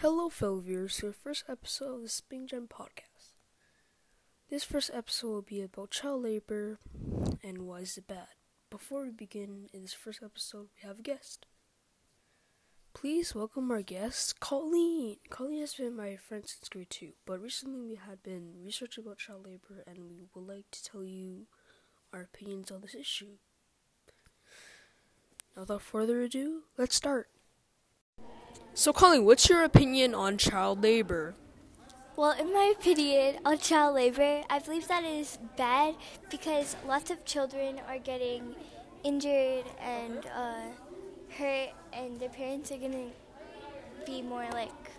Hello, fellow viewers, to the first episode of the Spring Gem podcast. This first episode will be about child labor and why is it bad. Before we begin in this first episode, we have a guest. Please welcome our guest, Colleen. Colleen has been my friend since grade two, but recently we had been researching about child labor and we would like to tell you our opinions on this issue. Now, without further ado, let's start. So, Colleen, what's your opinion on child labor? Well, in my opinion on child labor, I believe that is bad because lots of children are getting injured and uh, hurt, and their parents are going to be more like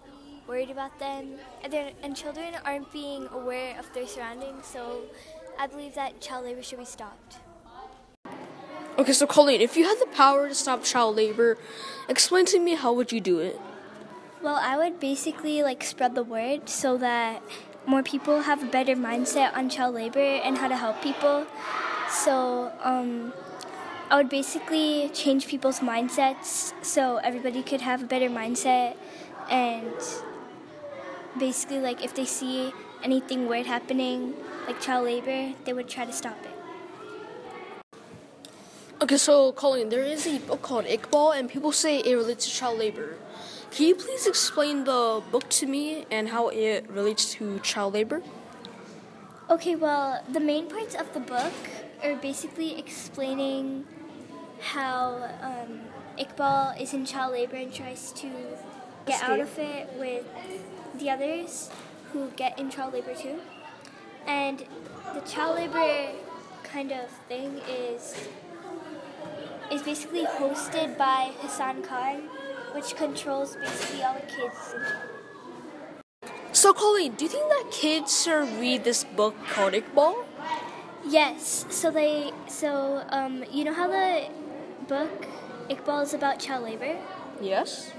worried about them. And, and children aren't being aware of their surroundings, so I believe that child labor should be stopped. Okay, so Colleen, if you had the power to stop child labor, explain to me how would you do it? Well, I would basically like spread the word so that more people have a better mindset on child labor and how to help people. So, um, I would basically change people's mindsets so everybody could have a better mindset and basically like if they see anything weird happening like child labor, they would try to stop it. Okay, so Colleen, there is a book called Iqbal, and people say it relates to child labor. Can you please explain the book to me and how it relates to child labor? Okay, well, the main parts of the book are basically explaining how um, Iqbal is in child labor and tries to get out of it with the others who get in child labor too. And the child labor kind of thing is is basically hosted by Hassan Khan, which controls basically all the kids. So, Colleen, do you think that kids should read this book called Iqbal? Yes. So they so um, you know how the book Iqbal is about child labor. Yes.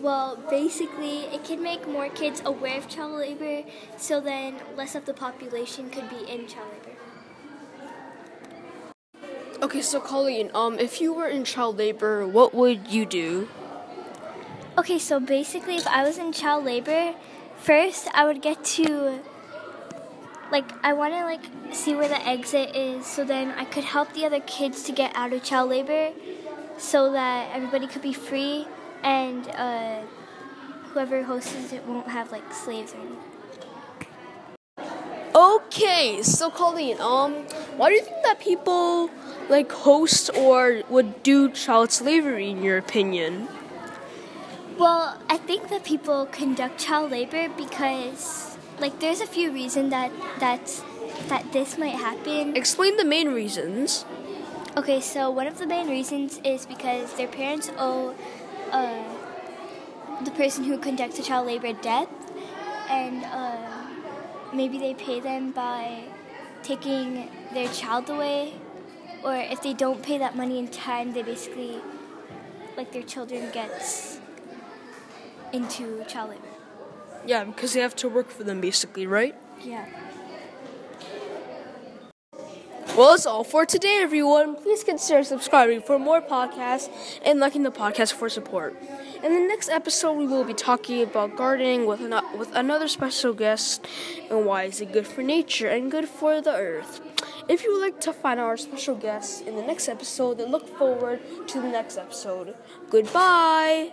Well, basically, it can make more kids aware of child labor, so then less of the population could be in child labor. Okay, so Colleen, um, if you were in child labor, what would you do? Okay, so basically, if I was in child labor, first I would get to, like, I want to like see where the exit is, so then I could help the other kids to get out of child labor, so that everybody could be free, and uh, whoever hosts it won't have like slaves or anything. Okay, so Colleen, um, why do you think that people like host or would do child slavery in your opinion? Well, I think that people conduct child labor because like there's a few reasons that that that this might happen. Explain the main reasons. Okay, so one of the main reasons is because their parents owe uh, the person who conducts the child labor debt, and uh, maybe they pay them by taking their child away, or if they don't pay that money in time, they basically like their children gets into child labor. Yeah, because they have to work for them basically, right? Yeah. Well, that's all for today, everyone. Please consider subscribing for more podcasts and liking the podcast for support. In the next episode, we will be talking about gardening with, an- with another special guest and why is it good for nature and good for the earth. If you would like to find our special guest in the next episode, then look forward to the next episode. Goodbye.